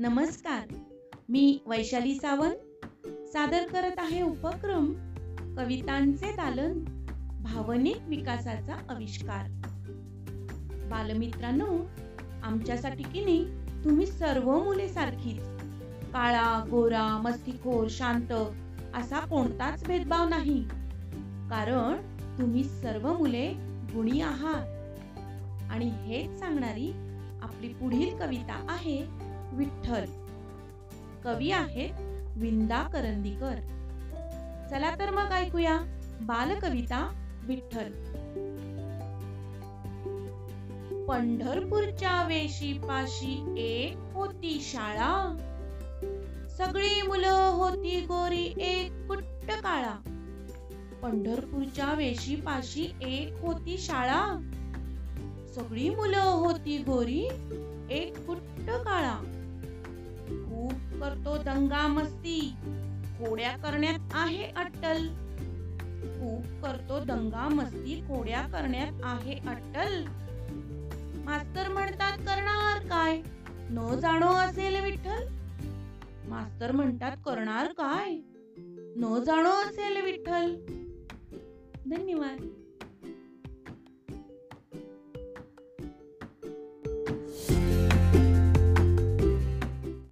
नमस्कार. मी वैशाली सावंत. सादर करत आहे उपक्रम कवितांचे दालन भावनिक विकासाचा आविष्कार. बालमित्रांनो आमच्यासाठी की नाही तुम्ही सर्व मुले सारखीच. काळा गोरा मस्तीखोर शांत असा कोणताच भेदभाव नाही. कारण तुम्ही सर्व मुले गुणी आहात. आणि हेच सांगणारी आपली पुढील कविता आहे विठ्ठल. कवी आहेत विंदा करंदीकर. चला तर मग ऐकूया बालकविता विठ्ठल. पंढरपूरच्या वेशी पाशी एक होती शाळा. सगळी मुलं होती गोरी एक कुट्ट काळा. पंढरपूरच्या वेशी पाशी एक होती शाळा. सगळी मुलं होती गोरी एक कुट्ट काळा. करतो दंगा मस्ती. कोड्या करण्यात आहे अट्टल. खूप करतो दंगा मस्ती कोड्या करण्यात आहे अट्टल. मास्तर म्हणतात करणार काय? न जाणो असेल विठ्ठल. मास्तर म्हणतात करणार काय? न जाणो असेल विठ्ठल. धन्यवाद.